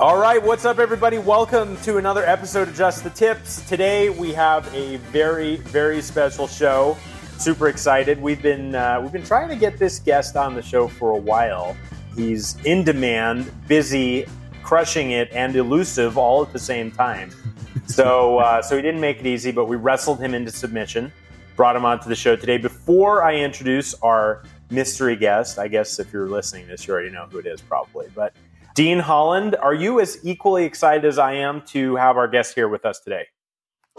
All right, what's up, everybody? Welcome to another episode of Just the Tips. Today we have a very, very special show. Super excited. We've been uh, we've been trying to get this guest on the show for a while. He's in demand, busy, crushing it, and elusive all at the same time. So, uh, so he didn't make it easy, but we wrestled him into submission. Brought him onto the show today. Before I introduce our mystery guest, I guess if you're listening to this, you already know who it is, probably, but. Dean Holland, are you as equally excited as I am to have our guest here with us today?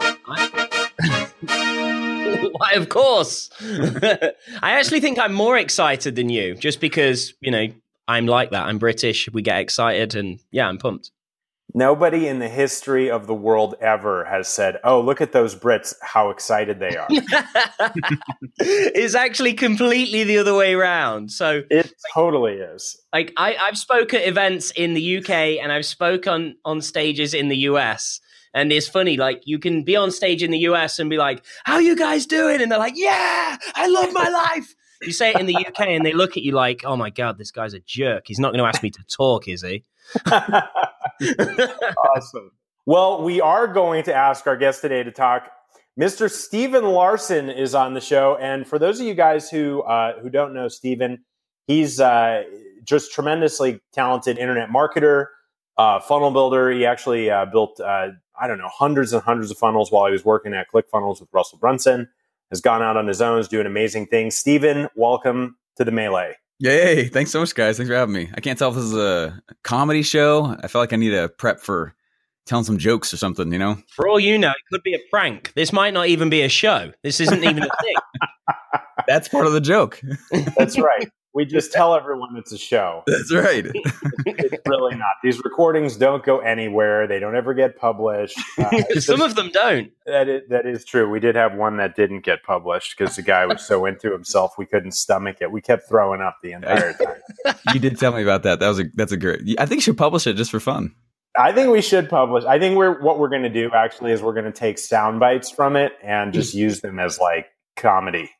Why, of course. I actually think I'm more excited than you, just because, you know, I'm like that. I'm British. We get excited, and yeah, I'm pumped. Nobody in the history of the world ever has said, "Oh, look at those Brits! How excited they are." it's actually completely the other way around. So it like, totally is. Like I, I've spoke at events in the UK and I've spoke on on stages in the US. And it's funny, like you can be on stage in the US and be like, "How you guys doing?" And they're like, "Yeah, I love my life." You say it in the UK and they look at you like, "Oh my god, this guy's a jerk. He's not going to ask me to talk, is he?" awesome. Well, we are going to ask our guest today to talk. Mr. Stephen Larson is on the show, and for those of you guys who uh, who don't know Stephen, he's uh, just tremendously talented internet marketer, uh, funnel builder. He actually uh, built uh, I don't know hundreds and hundreds of funnels while he was working at ClickFunnels with Russell Brunson. Has gone out on his own, is doing amazing things. Stephen, welcome to the melee. Yay! Thanks so much, guys. Thanks for having me. I can't tell if this is a comedy show. I feel like I need a prep for telling some jokes or something. You know, for all you know, it could be a prank. This might not even be a show. This isn't even a thing. That's part of the joke. That's right. We just tell everyone it's a show. That's right. it's really not. These recordings don't go anywhere. They don't ever get published. Uh, Some of them don't. That is, that is true. We did have one that didn't get published because the guy was so into himself we couldn't stomach it. We kept throwing up the entire time. you did tell me about that. That was a that's a great. I think you should publish it just for fun. I think we should publish. I think we're what we're going to do actually is we're going to take sound bites from it and just use them as like comedy.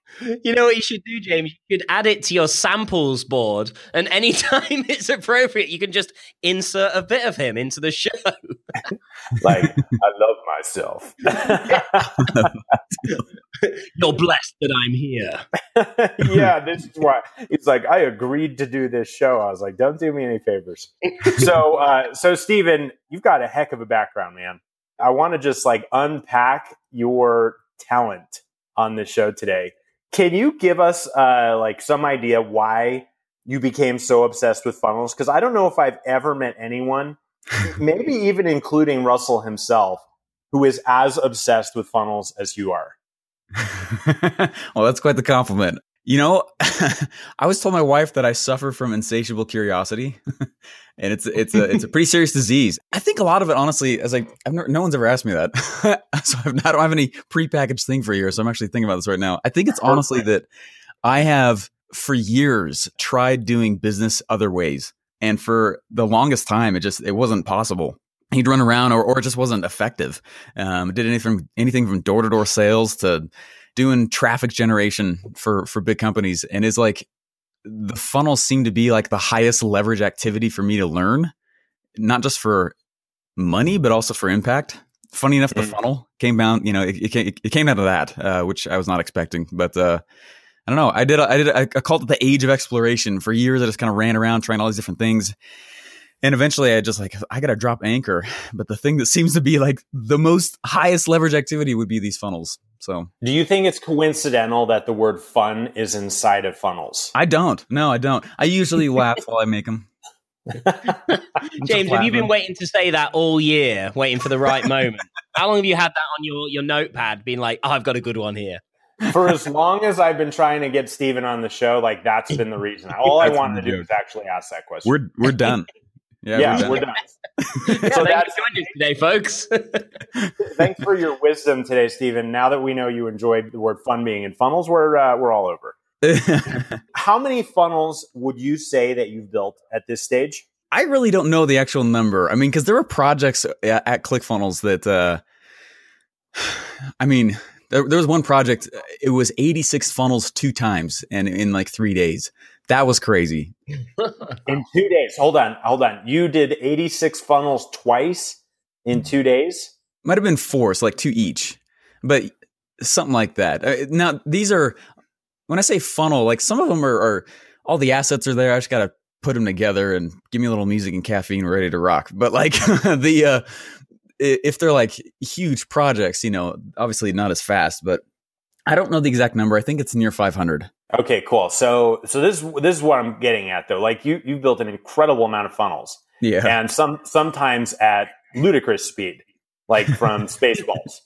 You know what you should do, James? You should add it to your samples board, and anytime it's appropriate, you can just insert a bit of him into the show. like, I love myself. You're blessed that I'm here. yeah, this is why it's like I agreed to do this show. I was like, don't do me any favors. so, uh, so Stephen, you've got a heck of a background, man. I want to just like unpack your talent on this show today. Can you give us uh, like some idea why you became so obsessed with funnels? Because I don't know if I've ever met anyone, maybe even including Russell himself, who is as obsessed with funnels as you are. well, that's quite the compliment. You know, I was told my wife that I suffer from insatiable curiosity, and it's it's a it's a pretty serious disease. I think a lot of it, honestly, as I I've never, no one's ever asked me that, so I've not, I don't have any prepackaged thing for you. So I'm actually thinking about this right now. I think it's honestly that I have for years tried doing business other ways, and for the longest time, it just it wasn't possible. He'd run around, or or it just wasn't effective. Um, did anything anything from door to door sales to doing traffic generation for for big companies and is like the funnels seem to be like the highest leverage activity for me to learn not just for money but also for impact funny enough the mm. funnel came down you know it, it, it came out of that uh, which i was not expecting but uh, i don't know i did i did i called it the age of exploration for years i just kind of ran around trying all these different things and eventually I just like, I got to drop anchor. But the thing that seems to be like the most highest leverage activity would be these funnels. So, do you think it's coincidental that the word fun is inside of funnels? I don't. No, I don't. I usually laugh while I make them. James, have you been waiting to say that all year, waiting for the right moment? How long have you had that on your, your notepad, being like, oh, I've got a good one here? for as long as I've been trying to get Stephen on the show, like that's been the reason. All I wanted to do was actually ask that question. We're we're done. Yeah, yeah we're done. We're done. so that's today, folks. thanks for your wisdom today, Stephen. Now that we know you enjoyed the word fun being in funnels, we're uh, we're all over. How many funnels would you say that you've built at this stage? I really don't know the actual number. I mean, because there were projects at, at ClickFunnels that, uh, I mean, there, there was one project. It was 86 funnels two times, and in like three days. That was crazy. in two days. Hold on, hold on. You did 86 funnels twice in two days. Might have been four, so like two each, but something like that. Uh, now these are when I say funnel, like some of them are, are all the assets are there. I just got to put them together and give me a little music and caffeine, ready to rock. But like the uh, if they're like huge projects, you know, obviously not as fast, but I don't know the exact number. I think it's near 500. Okay, cool. So so this this is what I'm getting at though. Like you you built an incredible amount of funnels. Yeah. And some sometimes at ludicrous speed like from Spaceballs.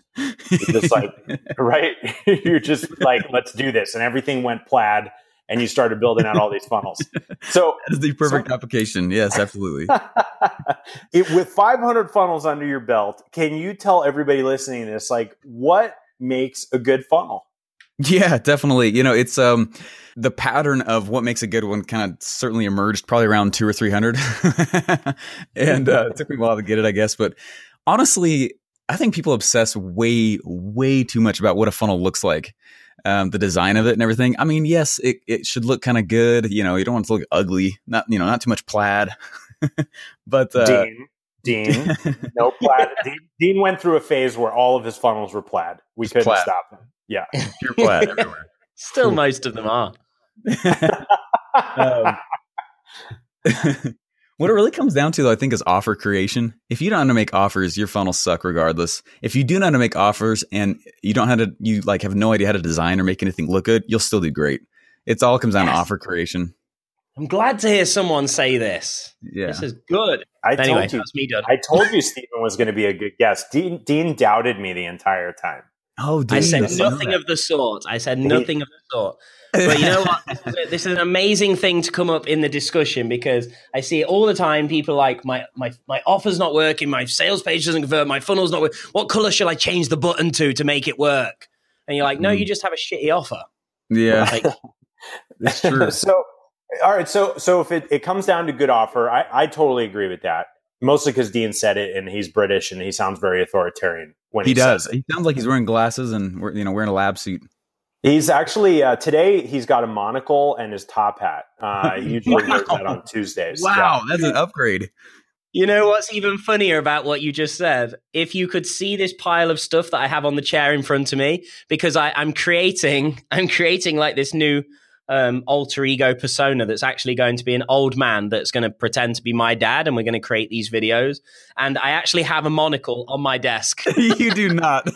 just like, right? You're just like, let's do this. And everything went plaid and you started building out all these funnels. So that is the perfect so, application. Yes, absolutely. it, with 500 funnels under your belt, can you tell everybody listening to this, like what makes a good funnel? Yeah, definitely. You know, it's um the pattern of what makes a good one kind of certainly emerged probably around two or three hundred, and uh, it took me a while to get it, I guess. But honestly, I think people obsess way, way too much about what a funnel looks like. Um, the design of it and everything. I mean, yes, it, it should look kind of good. You know, you don't want it to look ugly. Not you know, not too much plaid. but uh, Dean, Dean, no plaid. Dean, Dean, went through a phase where all of his funnels were plaid. We couldn't plaid. stop him. Yeah, pure plaid everywhere. Still, most of them are. um, what it really comes down to, though, I think, is offer creation. If you don't know how to make offers, your funnels suck regardless. If you do know how to make offers and you don't have to, you like have no idea how to design or make anything look good, you'll still do great. It's all comes down yes. to offer creation. I'm glad to hear someone say this. Yeah. This is good. I anyway, told you, that's me done. I told you Stephen was going to be a good guest. Dean, Dean doubted me the entire time. Oh, Dean, I said nothing of the sort. I said nothing of the sort. But you know what? This is, a, this is, an amazing thing to come up in the discussion because I see it all the time. People like my my my offer's not working, my sales page doesn't convert, my funnel's not working. What color should I change the button to to make it work? And you're like, no, mm. you just have a shitty offer. Yeah, like, that's true. so, all right, so so if it, it comes down to good offer, I, I totally agree with that. Mostly because Dean said it, and he's British, and he sounds very authoritarian when he, he does. He sounds like he's wearing glasses and you know wearing a lab suit. He's actually uh, today. He's got a monocle and his top hat. Uh, he usually wow. wears that on Tuesdays. Wow, yeah. that's an upgrade. You know what's even funnier about what you just said? If you could see this pile of stuff that I have on the chair in front of me, because I, I'm creating, I'm creating like this new um, alter ego persona that's actually going to be an old man that's going to pretend to be my dad, and we're going to create these videos. And I actually have a monocle on my desk. you do not.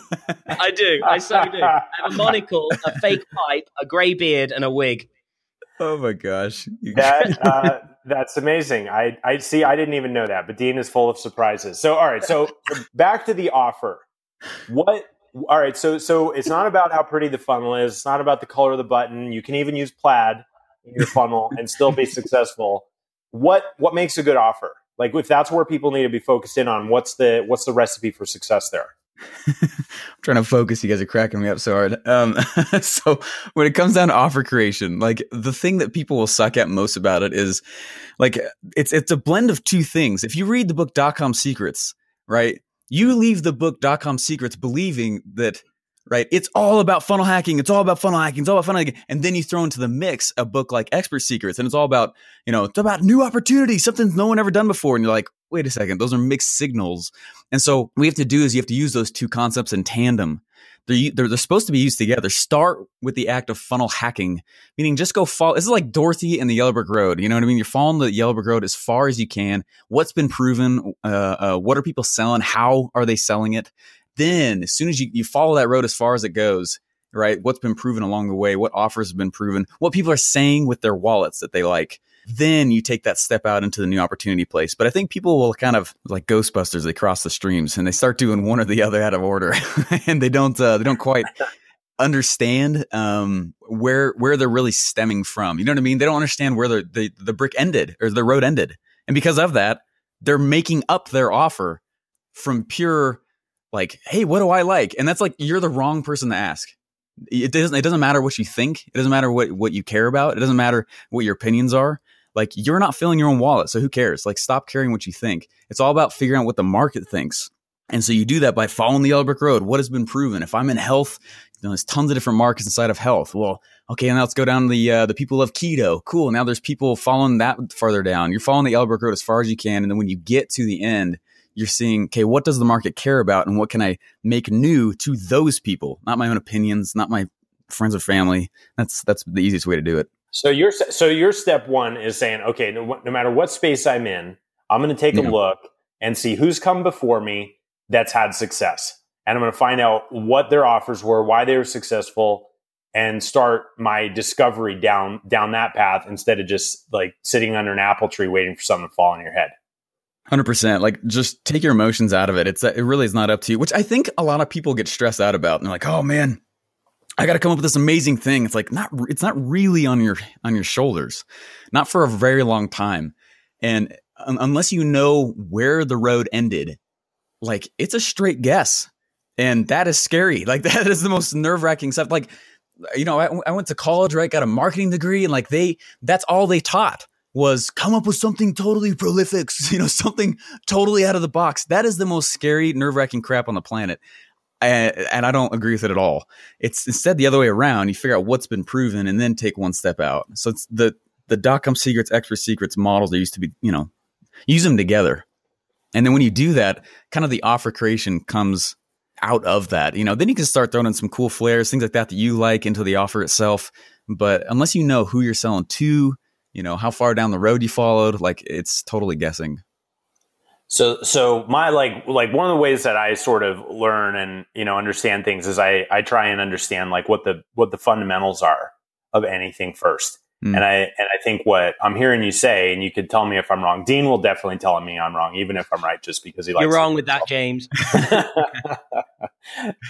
I do. I so do. I have a monocle, a fake pipe, a grey beard, and a wig. Oh my gosh! that uh, that's amazing. I I see. I didn't even know that. But Dean is full of surprises. So all right. So back to the offer. What all right, so so it's not about how pretty the funnel is. It's not about the color of the button. You can even use plaid in your funnel and still be successful. What what makes a good offer? Like if that's where people need to be focused in on, what's the what's the recipe for success there? I'm trying to focus. You guys are cracking me up so hard. Um, so when it comes down to offer creation, like the thing that people will suck at most about it is like it's it's a blend of two things. If you read the book Dot Com Secrets, right? You leave the book com secrets believing that right it's all about funnel hacking it's all about funnel hacking it's all about funnel hacking and then you throw into the mix a book like expert secrets and it's all about you know it's about new opportunities something no one ever done before and you're like wait a second those are mixed signals. And so what we have to do is you have to use those two concepts in tandem they're, they're, they're, supposed to be used together. Start with the act of funnel hacking, meaning just go follow. This is like Dorothy and the Yellow Brick Road. You know what I mean? You're following the Yellow Brick Road as far as you can. What's been proven? Uh, uh, what are people selling? How are they selling it? Then, as soon as you, you follow that road as far as it goes, right? What's been proven along the way? What offers have been proven? What people are saying with their wallets that they like? Then you take that step out into the new opportunity place. But I think people will kind of like Ghostbusters, they cross the streams and they start doing one or the other out of order and they don't, uh, they don't quite understand um, where where they're really stemming from. You know what I mean? They don't understand where the, the the brick ended or the road ended, and because of that, they're making up their offer from pure like, hey, what do I like? And that's like you're the wrong person to ask. It doesn't it doesn't matter what you think. It doesn't matter what what you care about. It doesn't matter what your opinions are. Like you're not filling your own wallet, so who cares? Like stop caring what you think. It's all about figuring out what the market thinks. And so you do that by following the yellow brick road. What has been proven? If I'm in health, you know, there's tons of different markets inside of health. Well, okay, now let's go down the uh, the people of keto. Cool. Now there's people following that farther down. You're following the yellow brick road as far as you can, and then when you get to the end, you're seeing, okay, what does the market care about, and what can I make new to those people? Not my own opinions, not my friends or family. That's that's the easiest way to do it. So your so your step one is saying, okay, no, no matter what space I'm in, I'm going to take yeah. a look and see who's come before me that's had success. And I'm going to find out what their offers were, why they were successful, and start my discovery down down that path instead of just like sitting under an apple tree waiting for something to fall on your head. Hundred percent. Like, just take your emotions out of it. It's it really is not up to you, which I think a lot of people get stressed out about. And they're like, "Oh man, I got to come up with this amazing thing." It's like not. It's not really on your on your shoulders, not for a very long time. And unless you know where the road ended like it's a straight guess. And that is scary. Like that is the most nerve wracking stuff. Like, you know, I, I went to college, right? Got a marketing degree, and like they, that's all they taught was come up with something totally prolific, you know, something totally out of the box. That is the most scary, nerve wracking crap on the planet. And, and, I don't agree with it at all. It's instead the other way around. You figure out what's been proven and then take one step out. So it's the the dot com secrets, expert secrets models. They used to be, you know, use them together. And then when you do that, kind of the offer creation comes out of that. You know, then you can start throwing in some cool flares, things like that that you like into the offer itself. But unless you know who you're selling to, you know, how far down the road you followed, like it's totally guessing. So, so my like, like one of the ways that I sort of learn and you know understand things is I I try and understand like what the what the fundamentals are of anything first. Mm. And I and I think what I'm hearing you say, and you could tell me if I'm wrong. Dean will definitely tell me I'm wrong, even if I'm right, just because he likes. You're wrong with that, James.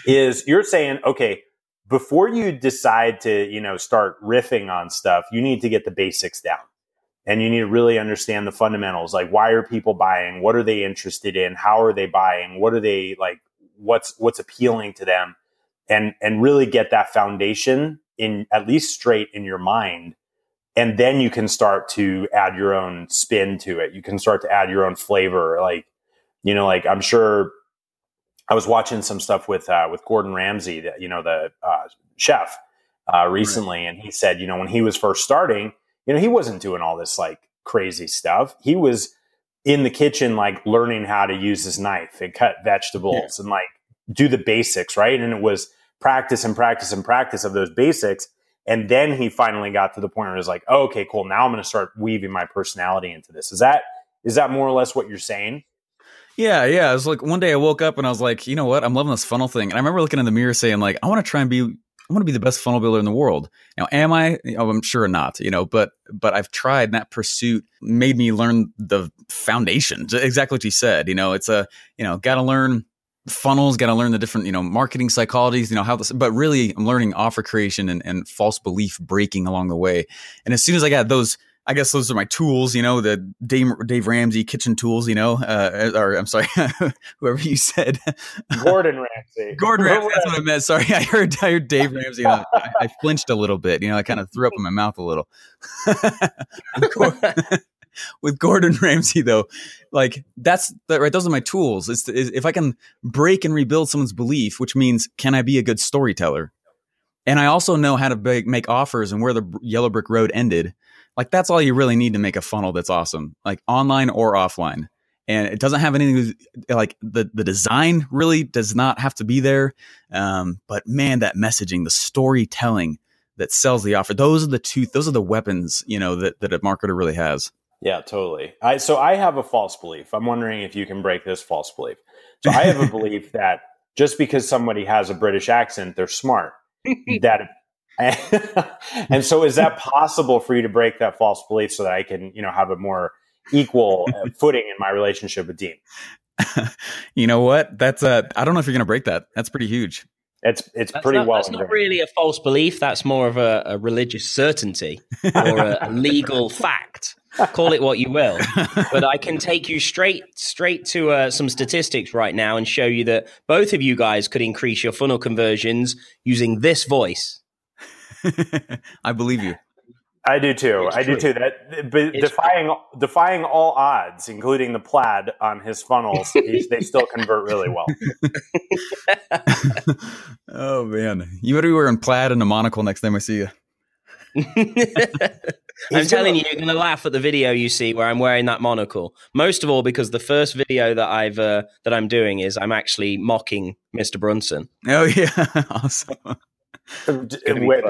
is you're saying okay before you decide to you know start riffing on stuff, you need to get the basics down, and you need to really understand the fundamentals. Like why are people buying? What are they interested in? How are they buying? What are they like? What's what's appealing to them? And and really get that foundation in at least straight in your mind and then you can start to add your own spin to it. You can start to add your own flavor. Like, you know, like I'm sure I was watching some stuff with uh, with Gordon Ramsay, you know, the uh, chef, uh, recently, right. and he said, you know, when he was first starting, you know, he wasn't doing all this like crazy stuff. He was in the kitchen, like learning how to use his knife and cut vegetables yeah. and like do the basics, right? And it was practice and practice and practice of those basics and then he finally got to the point where he was like, oh, okay, cool. Now I'm going to start weaving my personality into this. Is that is that more or less what you're saying? Yeah, yeah. It was like one day I woke up and I was like, you know what? I'm loving this funnel thing. And I remember looking in the mirror saying, like, I want to try and be I want to be the best funnel builder in the world. Now, am I? Oh, I'm sure not, you know, but but I've tried and that pursuit made me learn the foundation. Exactly what you said. You know, it's a, you know, gotta learn funnels, got to learn the different, you know, marketing psychologies, you know, how this, but really I'm learning offer creation and, and false belief breaking along the way. And as soon as I got those, I guess those are my tools, you know, the Dave, Dave Ramsey kitchen tools, you know, uh, or I'm sorry, whoever you said. Gordon Ramsay. Gordon Ramsay, that's what I meant. Sorry, I heard, I heard Dave Ramsey. I, I, flinched a little bit, you know, I kind of threw up in my mouth a little with Gordon Ramsay though, like that's that right. Those are my tools. Is, is if I can break and rebuild someone's belief, which means can I be a good storyteller? And I also know how to make, make offers and where the yellow brick road ended. Like that's all you really need to make a funnel that's awesome, like online or offline. And it doesn't have anything like the the design really does not have to be there. Um, but man, that messaging, the storytelling that sells the offer, those are the two, those are the weapons you know that that a marketer really has. Yeah, totally. I, so I have a false belief. I'm wondering if you can break this false belief. So I have a belief that just because somebody has a British accent, they're smart. that and so is that possible for you to break that false belief so that I can, you know, have a more equal uh, footing in my relationship with Dean? you know what? That's a I don't know if you're going to break that. That's pretty huge. It's it's That's pretty not, well. That's not really a false belief. That's more of a, a religious certainty or a, a legal fact. Call it what you will, but I can take you straight straight to uh, some statistics right now and show you that both of you guys could increase your funnel conversions using this voice. I believe you. I do too. It's I do too. That but It's defying defying all odds, including the plaid on his funnels, they still convert really well. oh man, you better be wearing plaid and a monocle next time I see you. I'm telling you, you're going to laugh at the video you see where I'm wearing that monocle. Most of all, because the first video that I've uh, that I'm doing is I'm actually mocking Mr. Brunson. Oh yeah, awesome. Wait.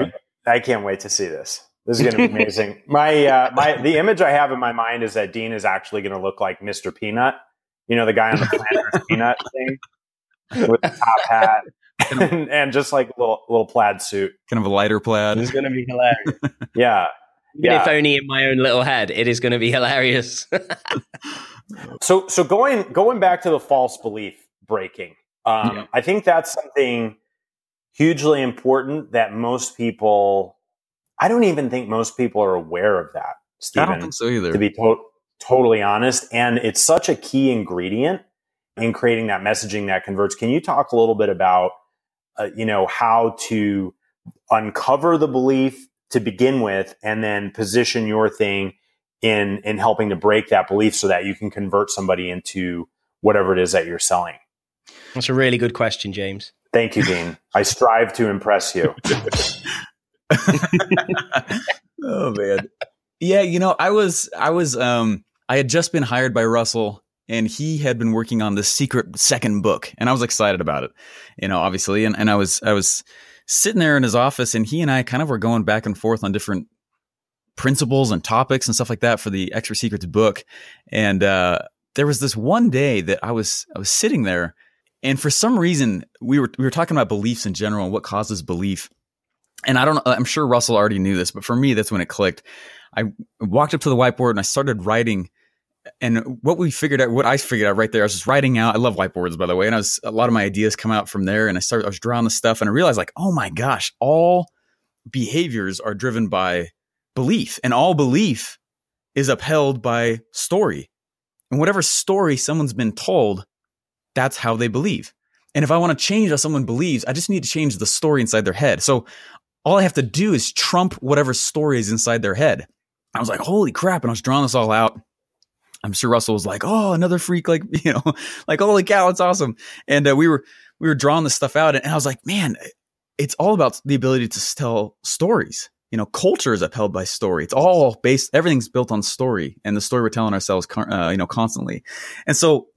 I can't wait to see this. This is going to be amazing. my uh, my the image I have in my mind is that Dean is actually going to look like Mr. Peanut. You know, the guy on the Planters Peanut thing with the top hat and, and just like a little little plaid suit. Kind of a lighter plaid. It's going to be hilarious. Yeah. Even Yeah. if only in my own little head, it is going to be hilarious. So so going going back to the false belief breaking, um, Yeah. I think that's something hugely important that most people. I don't even think most people are aware of that, I Stephen. don't think so either. to be to- totally honest. And it's such a key ingredient in creating that messaging that converts. Can you talk a little bit about, uh, you know, how to uncover the belief to begin with, and then position your thing in in helping to break that belief so that you can convert somebody into whatever it is that you're selling. That's a really good question, James. Thank you, Dean. I strive to impress you. oh man. Yeah, you know, I was I was um I had just been hired by Russell and he had been working on the secret second book and I was excited about it. You know, obviously and, and I was I was sitting there in his office and he and I kind of were going back and forth on different principles and topics and stuff like that for the Expert Secrets book. And uh there was this one day that I was I was sitting there and for some reason we were we were talking about beliefs in general and what causes belief and I don't I'm sure Russell already knew this, but for me, that's when it clicked. I walked up to the whiteboard and I started writing. And what we figured out, what I figured out right there, I was just writing out. I love whiteboards, by the way. And I was, a lot of my ideas come out from there. And I started, I was drawing the stuff and I realized, like, oh my gosh, all behaviors are driven by belief and all belief is upheld by story. And whatever story someone's been told, that's how they believe. And if I want to change how someone believes, I just need to change the story inside their head. So all I have to do is trump whatever story is inside their head. I was like, holy crap. And I was drawing this all out. I'm sure Russell was like, oh, another freak, like, you know, like, holy cow, it's awesome. And uh, we were, we were drawing this stuff out. And I was like, man, it's all about the ability to tell stories. You know, culture is upheld by story. It's all based, everything's built on story and the story we're telling ourselves, uh, you know, constantly. And so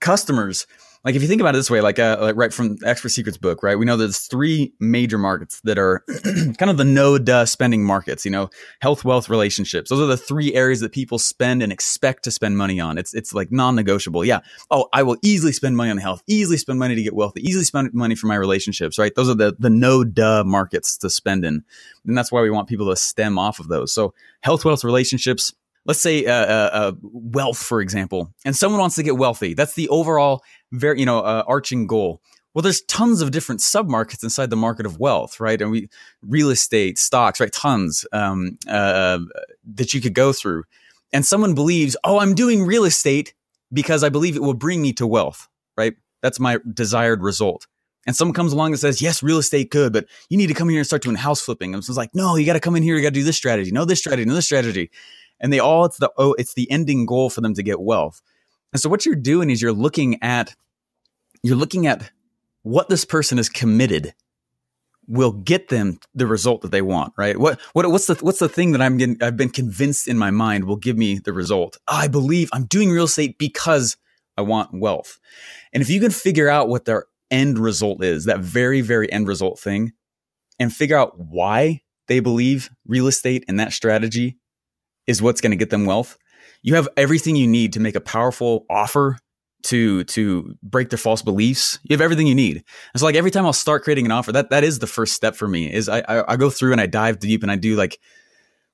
customers, like if you think about it this way, like, uh, like right from Expert Secrets book, right? We know there's three major markets that are kind of the no duh spending markets. You know, health, wealth, relationships. Those are the three areas that people spend and expect to spend money on. It's it's like non-negotiable. Yeah. Oh, I will easily spend money on health. Easily spend money to get wealthy. Easily spend money for my relationships. Right. Those are the the no duh markets to spend in, and that's why we want people to stem off of those. So health, wealth, relationships. Let's say uh, uh, uh, wealth, for example, and someone wants to get wealthy. That's the overall very you know uh, arching goal. Well there's tons of different submarkets inside the market of wealth right? And we real estate stocks right? Tons um, uh, that you could go through. And someone believes oh i'm doing real estate because i believe it will bring me to wealth right? That's my desired result. And someone comes along and says yes real estate good but you need to come here and start doing house flipping. And someone's like no you got to come in here you got to do this strategy no this strategy no this strategy and they all it's the oh it's the ending goal for them to get wealth and so what you're doing is you're looking at you're looking at what this person is committed will get them the result that they want, right? What what what's the what's the thing that I'm getting I've been convinced in my mind will give me the result? Oh, I believe I'm doing real estate because I want wealth. And if you can figure out what their end result is, that very very end result thing, and figure out why they believe real estate and that strategy is what's going to get them wealth, you have everything you need to make a powerful offer to to break their false beliefs. You have everything you need. It's like every time I'll start creating an offer, that that is the first step for me. Is I I, I go through and I dive deep and I do like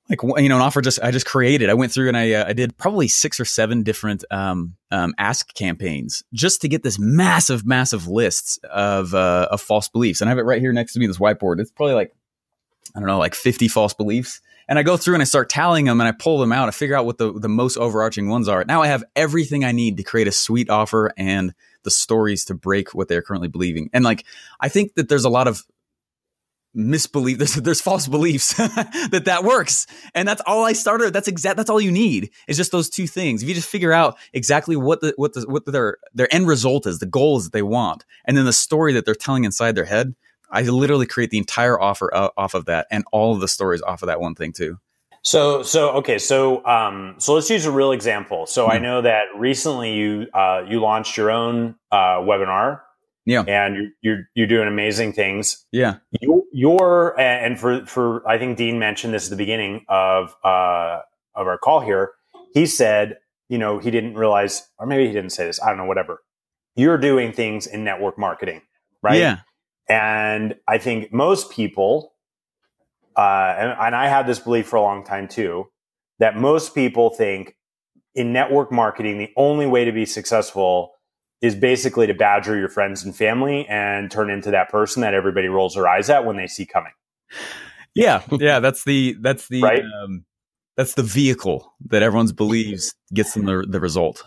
like you know an offer just I just created. I went through and I uh, I did probably six or seven different um, um, ask campaigns just to get this massive massive lists of uh, of false beliefs. And I have it right here next to me this whiteboard. It's probably like I don't know like 50 false beliefs. And I go through and I start tallying them and I pull them out. I figure out what the the most overarching ones are. Now I have everything I need to create a sweet offer and the stories to break what they're currently believing. And like I think that there's a lot of misbelief there's there's false beliefs that that works and that's all i started that's exact that's all you need is just those two things if you just figure out exactly what the what the what their their end result is the goals that they want and then the story that they're telling inside their head i literally create the entire offer off of that and all of the stories off of that one thing too so so okay so um so let's use a real example so mm-hmm. i hmm. know that recently you uh you launched your own uh webinar yeah, and you're you're, you're doing amazing things. Yeah, your, your and for for I think Dean mentioned this at the beginning of uh of our call here. He said, you know, he didn't realize, or maybe he didn't say this. I don't know. Whatever. You're doing things in network marketing, right? Yeah. And I think most people, uh, and, and I had this belief for a long time too, that most people think in network marketing, the only way to be successful is basically to badger your friends and family and turn into that person that everybody rolls their eyes at when they see coming. Yeah, yeah, that's the that's the right? um, that's the vehicle that everyone's believes gets them the, the result.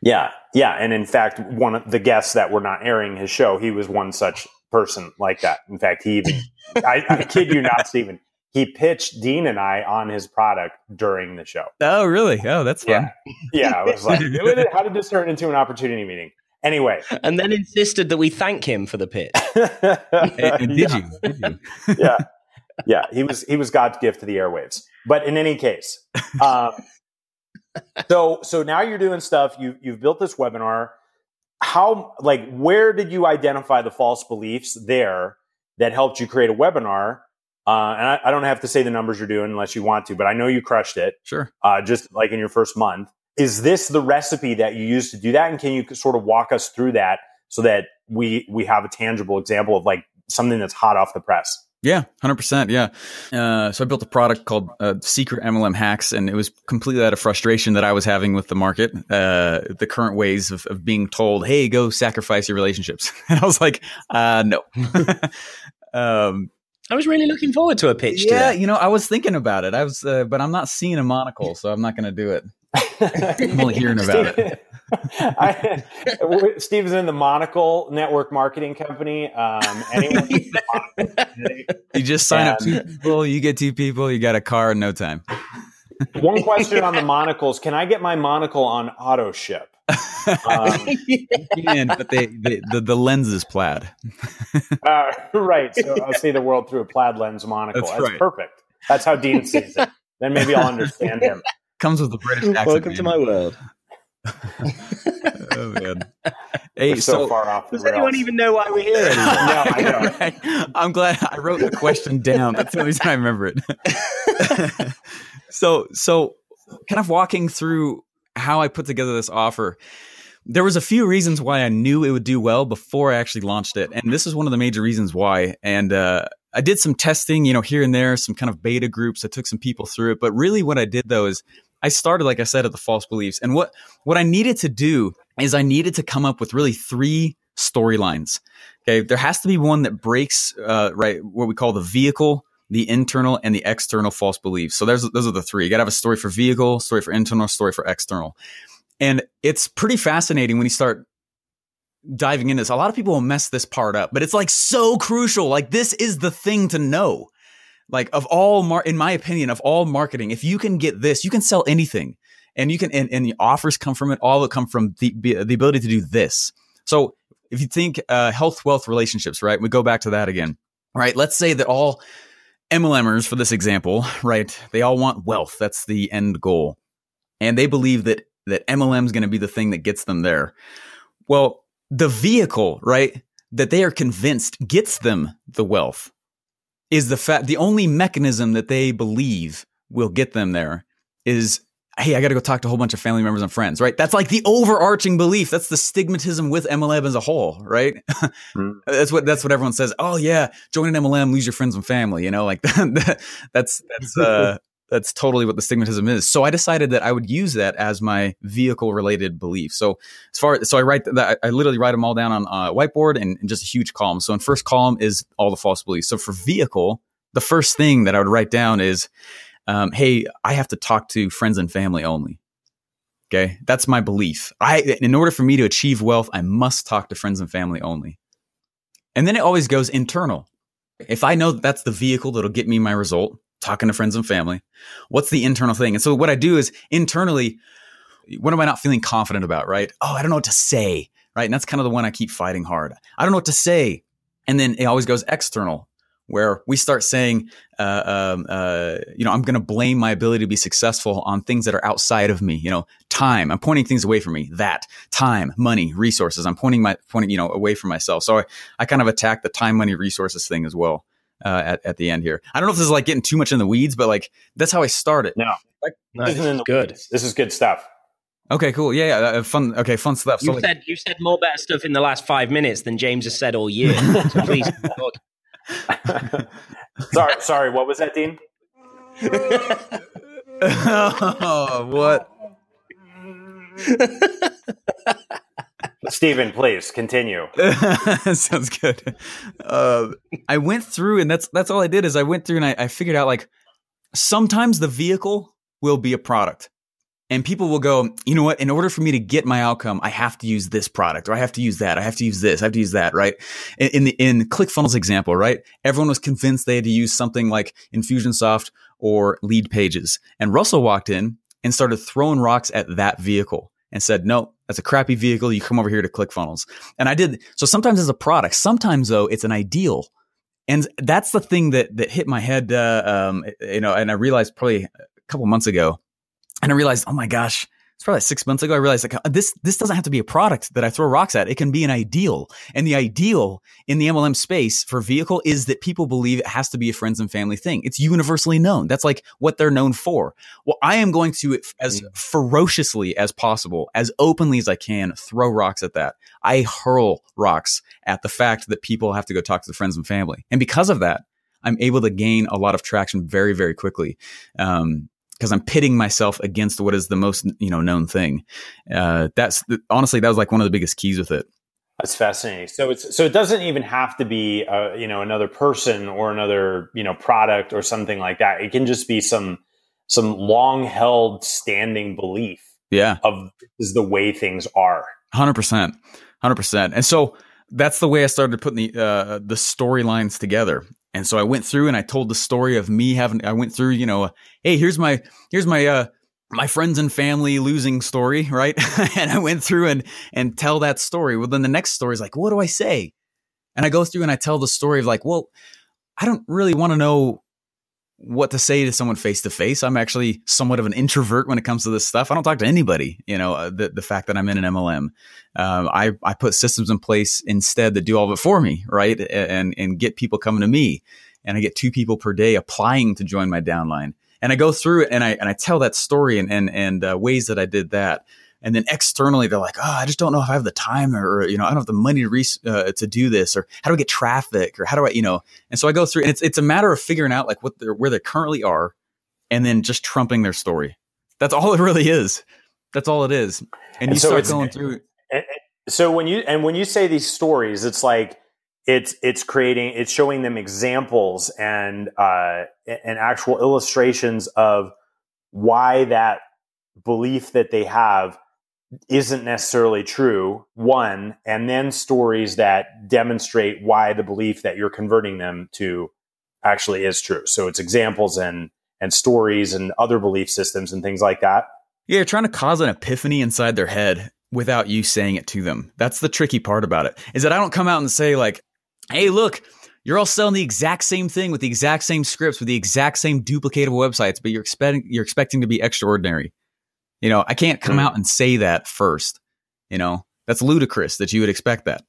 Yeah, yeah, and in fact, one of the guests that we're not airing his show, he was one such person like that. In fact, he even I, I kid you not, Stephen. He pitched Dean and I on his product during the show. Oh, really? Oh, that's fun. Yeah, yeah. I was like, how did this turn into an opportunity meeting? Anyway, and then insisted that we thank him for the pitch. did, yeah. you? did you? yeah, yeah. He was he was God's gift to the airwaves. But in any case, um, so so now you're doing stuff. You you've built this webinar. How like where did you identify the false beliefs there that helped you create a webinar? Uh, and I, I, don't have to say the numbers you're doing unless you want to, but I know you crushed it. Sure. Uh, just like in your first month is this the recipe that you use to do that and can you sort of walk us through that so that we we have a tangible example of like something that's hot off the press yeah, hundred percent. Yeah. Uh, so I built a product called uh, Secret MLM Hacks, and it was completely out of frustration that I was having with the market, uh, the current ways of, of, being told, "Hey, go sacrifice your relationships," and I was like, uh, "No." um, I was really looking forward to a pitch. Yeah, you know, I was thinking about it. I was, uh, but I'm not seeing a monocle, so I'm not going to do it. I'm only hearing about it. I, Steve's in the Monocle Network Marketing Company. Um, anyone you just sign and, up two people, you get two people, you got a car in no time. one question on the monocles: Can I get my monocle on auto ship? Um, can, but they, they, the the lens is plaid. uh, right. So I'll see the world through a plaid lens monocle. That's, That's right. perfect. That's how Dean sees it. Then maybe I'll understand him comes with a British accent. Welcome man. to my world. oh man! Hey, so, so, far off. Does anyone even know why we're here? Anymore? no, I don't. right. I'm glad I wrote the question down. That's the only reason I remember it. so, so kind of walking through how I put together this offer. There was a few reasons why I knew it would do well before I actually launched it, and this is one of the major reasons why. And uh, I did some testing, you know, here and there, some kind of beta groups. I took some people through it, but really, what I did though is I started, like I said, at the false beliefs. And what, what I needed to do is I needed to come up with really three storylines. Okay. There has to be one that breaks, uh, right, what we call the vehicle, the internal, and the external false beliefs. So there's, those are the three. You got to have a story for vehicle, story for internal, story for external. And it's pretty fascinating when you start diving into this. A lot of people will mess this part up, but it's like so crucial. Like this is the thing to know like of all mar- in my opinion of all marketing if you can get this you can sell anything. And you can and, and the offers come from it all it come from the, the ability to do this. So if you think uh, health wealth relationships right? We go back to that again right? Let's say that all mlmers for this example right they all want wealth. That's the end goal. And they believe that that mlm is going to be the thing that gets them there. Well the vehicle right that they are convinced gets them the wealth is the fact the only mechanism that they believe will get them there is hey, I got to go talk to a whole bunch of family members and friends, right? That's like the overarching belief. That's the stigmatism with MLM as a whole, right? mm. that's what that's what everyone says. Oh yeah, join an MLM, lose your friends and family. You know, like that's that's uh, That's totally what the stigmatism is. So I decided that I would use that as my vehicle related belief. So as far so I write that I literally write them all down on a whiteboard and, and just a huge column. So in first column is all the false beliefs. So for vehicle, the first thing that I would write down is, um, hey, I have to talk to friends and family only. Okay, that's my belief. I, in order for me to achieve wealth, I must talk to friends and family only. And then it always goes internal. If I know that that's the vehicle that'll get me my result, talking to friends and family, what's the internal thing? And so what I do is internally, what am I not feeling confident about, right? Oh, I don't know what to say, right? And that's kind of the one I keep fighting hard. I don't know what to say. And then it always goes external where we start saying, uh, um, uh, you know, I'm going to blame my ability to be successful on things that are outside of me. You know, time. I'm pointing things away from me. That time, money, resources. I'm pointing my pointing, you know, away from myself. So I, I kind of attack the time, money, resources thing as well. Uh, at, at the end here, I don't know if this is like getting too much in the weeds, but like that's how I started. No, like, no this is good. Weeds. This is good stuff. Okay, cool. Yeah, yeah, uh, fun. Okay, fun stuff. You so, said you said more better stuff in the last five minutes than James has said all year. so please sorry, sorry. What was that, Dean? oh, what? Stephen, please continue. Sounds good. Uh, I went through, and that's that's all I did is I went through and I, I figured out like sometimes the vehicle will be a product and people will go, you know what? In order for me to get my outcome, I have to use this product, or I have to use that, I have to use this, I have to use that, right? In, in the in ClickFunnels example, right? Everyone was convinced they had to use something like Infusionsoft or Leadpages, and Russell walked in and started throwing rocks at that vehicle and said, "No, that's a crappy vehicle. You come over here to ClickFunnels." And I did. So sometimes it's a product, sometimes though it's an ideal. And that's the thing that that hit my head, uh, um, you know. And I realized probably a couple months ago and I realized, oh my gosh, it's probably six months ago. I realized like this, this doesn't have to be a product that I throw rocks at. It can be an ideal. And the ideal in the MLM space for vehicle is that people believe it has to be a friends and family thing. It's universally known. That's like what they're known for. Well, I am going to, as mm. ferociously as possible, as openly as I can, throw rocks at that. I hurl rocks at the fact that people have to go talk to the friends and family. And because of that, I'm able to gain a lot of traction very, very quickly. Um, because I'm pitting myself against what is the most you know known thing. Uh, that's honestly that was like one of the biggest keys with it. That's fascinating. So it's so it doesn't even have to be uh, you know another person or another you know product or something like that. It can just be some some long held standing belief. Yeah, of is the way things are. Hundred percent, hundred percent. And so that's the way I started putting the uh, the storylines together. And so I went through and I told the story of me having, I went through, you know, hey, here's my, here's my, uh, my friends and family losing story, right? and I went through and, and tell that story. Well, then the next story is like, what do I say? And I go through and I tell the story of like, well, I don't really want to know what to say to someone face to face. I'm actually somewhat of an introvert when it comes to this stuff. I don't talk to anybody. You know, uh, the the fact that I'm in an MLM, um, I I put systems in place instead that do all of it for me, right? And and get people coming to me, and I get two people per day applying to join my downline. And I go through it and I and I tell that story and and and uh, ways that I did that. And then externally, they're like, "Oh, I just don't know if I have the time, or, you know, I don't have the money to re- uh, to do this, or how do I get traffic, or how do I, you know?" And so I go through, and it's it's a matter of figuring out like what they're where they currently are, and then just trumping their story. That's all it really is. That's all it is. And, and you so start going through. So when you and when you say these stories, it's like it's it's creating it's showing them examples and uh, and actual illustrations of why that belief that they have isn't necessarily true, one, and then stories that demonstrate why the belief that you're converting them to actually is true. So it's examples and and stories and other belief systems and things like that. Yeah, you're trying to cause an epiphany inside their head without you saying it to them. That's the tricky part about it. Is that I don't come out and say like, "Hey, look, you're all selling the exact same thing with the exact same scripts with the exact same duplicatable websites, but you're expecting you're expecting to be extraordinary." You know, I can't come mm. out and say that first. You know, that's ludicrous that you would expect that.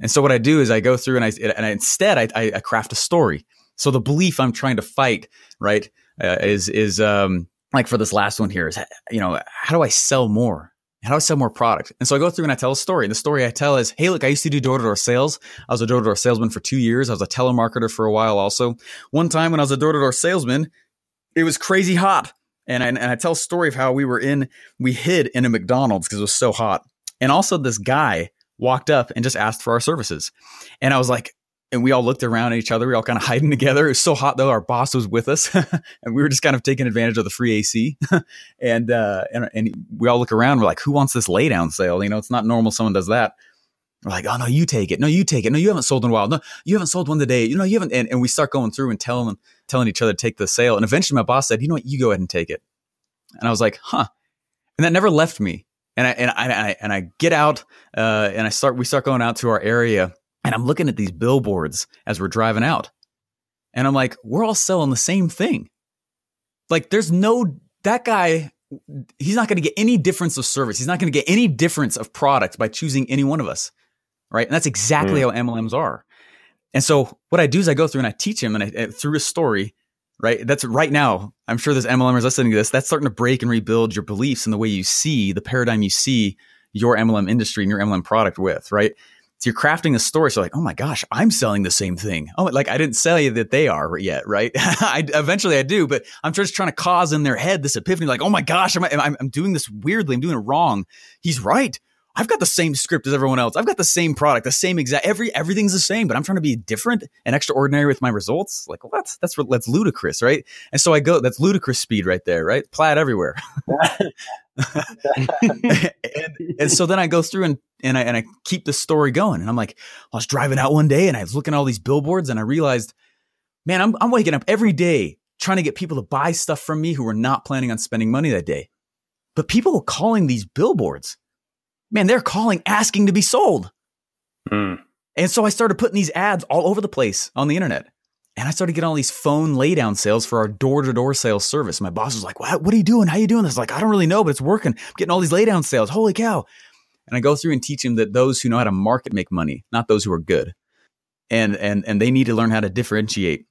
And so what I do is I go through and I and I, instead I, I, craft a story. So the belief I'm trying to fight, right, uh, is is um like for this last one here is you know how do I sell more? How do I sell more product? And so I go through and I tell a story. And the story I tell is, hey, look, I used to do door to door sales. I was a door to door salesman for two years. I was a telemarketer for a while also. One time when I was a door to door salesman, it was crazy hot. And I, and I tell a story of how we were in, we hid in a McDonald's because it was so hot. And also, this guy walked up and just asked for our services. And I was like, and we all looked around at each other. We all kind of hiding together. It was so hot though. Our boss was with us, and we were just kind of taking advantage of the free AC. and uh, and and we all look around. We're like, who wants this laydown sale? You know, it's not normal. Someone does that. We're like, oh no, you take it. No, you take it. No, you haven't sold in a while. No, you haven't sold one today. You know, you haven't. And, and we start going through and telling telling each other to take the sale. And eventually, my boss said, you know what, you go ahead and take it. And I was like, huh. And that never left me. And I and I, and I, and I get out uh, and I start. We start going out to our area, and I'm looking at these billboards as we're driving out, and I'm like, we're all selling the same thing. Like, there's no that guy. He's not going to get any difference of service. He's not going to get any difference of product by choosing any one of us right? And that's exactly mm. how MLMs are. And so what I do is I go through and I teach him and I, through a story, right? That's right now. I'm sure there's MLMers listening to this. That's starting to break and rebuild your beliefs and the way you see the paradigm you see your MLM industry and your MLM product with, right? So you're crafting a story. So like, oh my gosh, I'm selling the same thing. Oh, like I didn't sell you that they are yet, right? I, eventually I do, but I'm just trying to cause in their head this epiphany, like, oh my gosh, I'm, I'm, I'm doing this weirdly. I'm doing it wrong. He's right. I've got the same script as everyone else. I've got the same product, the same exact every everything's the same, but I'm trying to be different and extraordinary with my results. Like, what? That's that's ludicrous, right? And so I go. That's ludicrous speed right there, right? Plaid everywhere. and, and, so then I go through and and I and I keep the story going. And I'm like, I was driving out one day and I was looking at all these billboards and I realized, man, I'm I'm waking up every day trying to get people to buy stuff from me who were not planning on spending money that day. But people are calling these billboards man, they're calling asking to be sold. Mm. And so I started putting these ads all over the place on the internet. And I started getting all these phone laydown sales for our door to door sales service. My boss was like, what, what are you doing? How are you doing this? like, I don't really know, but it's working. I'm getting all these laydown sales. Holy cow. And I go through and teach him that those who know how to market make money, not those who are good. And, and, and they need to learn how to differentiate,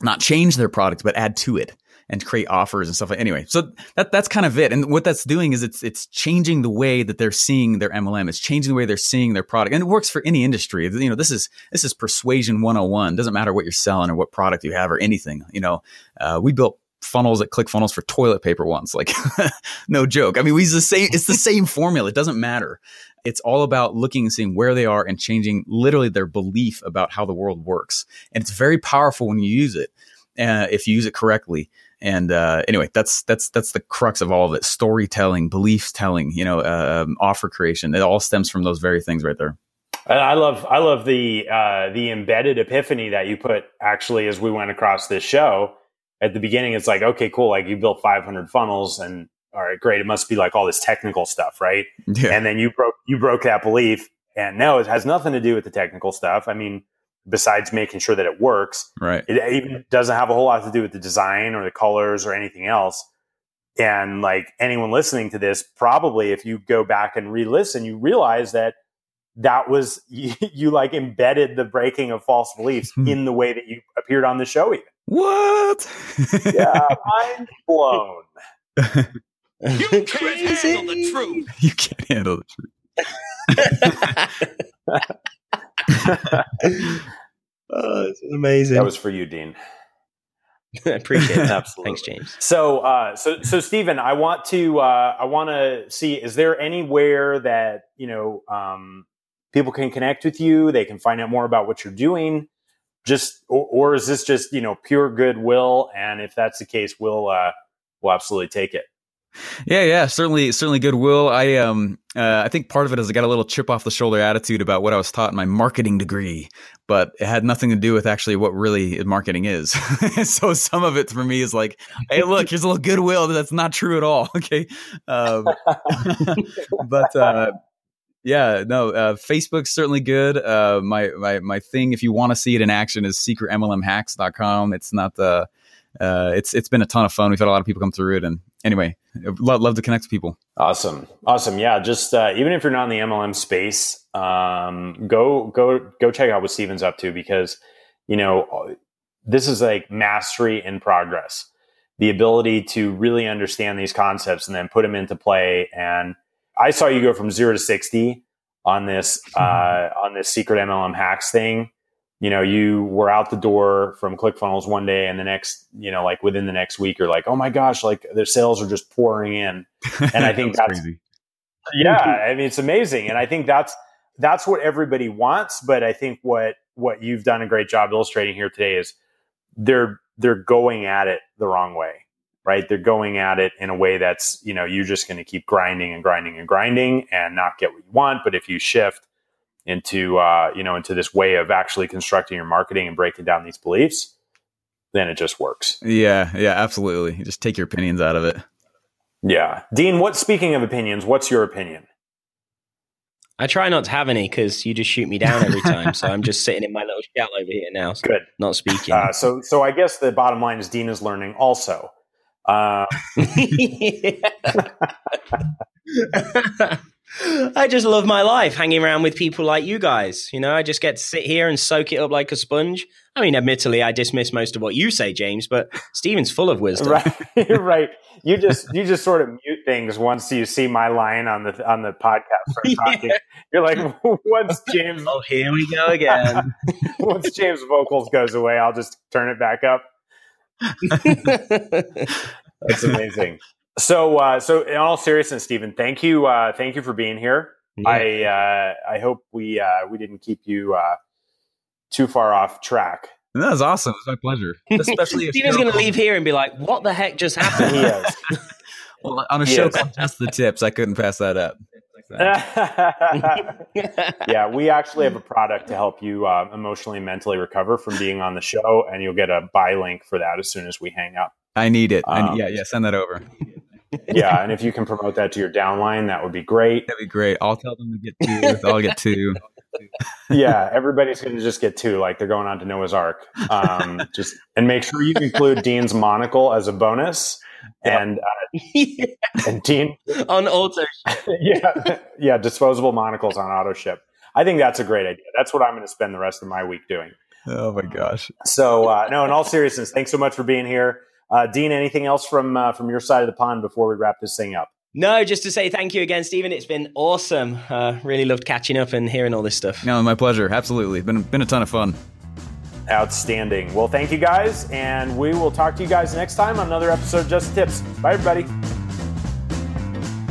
not change their product, but add to it and create offers and stuff. Like, anyway, so that that's kind of it. And what that's doing is it's it's changing the way that they're seeing their MLM. It's changing the way they're seeing their product, and it works for any industry. You know, this is this is persuasion 101. Doesn't matter what you're selling or what product you have or anything. You know, uh, we built funnels at ClickFunnels for toilet paper once. Like, no joke. I mean, we use the same. It's the same formula. It doesn't matter. It's all about looking and seeing where they are and changing literally their belief about how the world works. And it's very powerful when you use it, uh, if you use it correctly. And uh, anyway, that's that's that's the crux of all of it: storytelling, belief telling, you know, uh, um, offer creation. It all stems from those very things right there. I love I love the uh, the embedded epiphany that you put actually as we went across this show. At the beginning, it's like, okay, cool, like you built 500 funnels, and all right, great. It must be like all this technical stuff, right? Yeah. And then you broke you broke that belief, and no, it has nothing to do with the technical stuff. I mean, besides making sure that it works. Right. It even doesn't have a whole lot to do with the design or the colors or anything else. And like anyone listening to this, probably if you go back and re-listen, you realize that that was you, you like embedded the breaking of false beliefs hmm. in the way that you appeared on the show. Even what? yeah, mind blown. you can't handle the truth. You can't handle the truth. oh, this is amazing. That was for you, Dean. I appreciate it. Absolutely. Thanks, James. So, uh, so, so, Stephen, I want to, uh, I want to see, is there anywhere that, you know, um, people can connect with you? They can find out more about what you're doing just, or, or is this just, you know, pure goodwill? And if that's the case, we'll, uh, we'll absolutely take it. Yeah, yeah, certainly, certainly goodwill. I um, uh, I think part of it is I got a little chip off the shoulder attitude about what I was taught in my marketing degree, but it had nothing to do with actually what really marketing is. so some of it for me is like, hey, look, here's a little goodwill. That's not true at all. Okay, um, but uh, yeah, no, uh, Facebook's certainly good. Uh, my my my thing, if you want to see it in action, is secretmlmhacks.com. It's not the uh, it's it's been a ton of fun. We've had a lot of people come through it, and anyway, love, love to connect with people. Awesome, awesome. Yeah, just uh, even if you're not in the MLM space, um, go go go check out what Stephen's up to because you know this is like mastery in progress. The ability to really understand these concepts and then put them into play. And I saw you go from zero to sixty on this uh, on this secret MLM hacks thing you know, you were out the door from ClickFunnels one day and the next, you know, like within the next week, you're like, oh my gosh, like their sales are just pouring in. And I think that's, crazy. yeah, I mean, it's amazing. And I think that's, that's what everybody wants. But I think what, what you've done a great job illustrating here today is they're, they're going at it the wrong way, right? They're going at it in a way that's, you know, you're just going to keep grinding and grinding and grinding and not get what you want. But if you shift, into uh, you know into this way of actually constructing your marketing and breaking down these beliefs, then it just works. Yeah, yeah, absolutely. You just take your opinions out of it. Yeah, Dean. What speaking of opinions, what's your opinion? I try not to have any because you just shoot me down every time. so I'm just sitting in my little shell over here now. So Good, not speaking. Uh, so, so I guess the bottom line is Dean is learning also. Uh, I just love my life hanging around with people like you guys. You know, I just get to sit here and soak it up like a sponge. I mean, admittedly, I dismiss most of what you say, James, but Stephen's full of wisdom. Right, You're right. You just you just sort of mute things once you see my line on the on the podcast. Yeah. You're like, once James, oh, here we go again. once James' vocals goes away, I'll just turn it back up. That's amazing. So, uh, so in all seriousness, Stephen, thank you, uh, thank you for being here. Yeah. I, uh, I hope we, uh, we didn't keep you uh, too far off track. That was awesome. It's my pleasure. Especially Stephen's going to leave here and be like, "What the heck just happened?" he is. well, on a he show is. called Just the Tips, I couldn't pass that up. yeah, we actually have a product to help you uh, emotionally and mentally recover from being on the show, and you'll get a buy link for that as soon as we hang up. I need it. Um, I, yeah, yeah, send that over yeah, and if you can promote that to your downline, that would be great. That'd be great. I'll tell them to get two. I'll get two. yeah, everybody's going to just get two, like they're going on to Noah's Ark. Um, just and make sure you include Dean's monocle as a bonus, and uh, yeah. and Dean on auto. yeah, yeah, disposable monocles on auto ship. I think that's a great idea. That's what I'm going to spend the rest of my week doing. Oh my gosh! So uh, no, in all seriousness, thanks so much for being here. Uh, Dean, anything else from uh, from your side of the pond before we wrap this thing up? No, just to say thank you again, Stephen. It's been awesome. Uh, really loved catching up and hearing all this stuff. No, my pleasure. Absolutely, been been a ton of fun. Outstanding. Well, thank you guys, and we will talk to you guys next time on another episode of Just the Tips. Bye, everybody.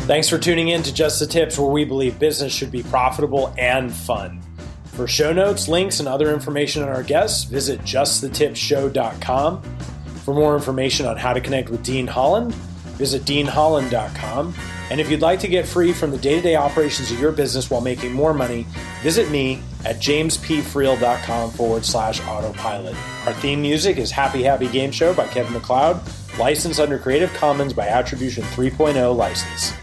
Thanks for tuning in to Just the Tips, where we believe business should be profitable and fun. For show notes, links, and other information on our guests, visit justthetipsshow.com. For more information on how to connect with Dean Holland, visit deanholland.com. And if you'd like to get free from the day to day operations of your business while making more money, visit me at jamespfriel.com forward slash autopilot. Our theme music is Happy Happy Game Show by Kevin MacLeod, licensed under Creative Commons by Attribution 3.0 license.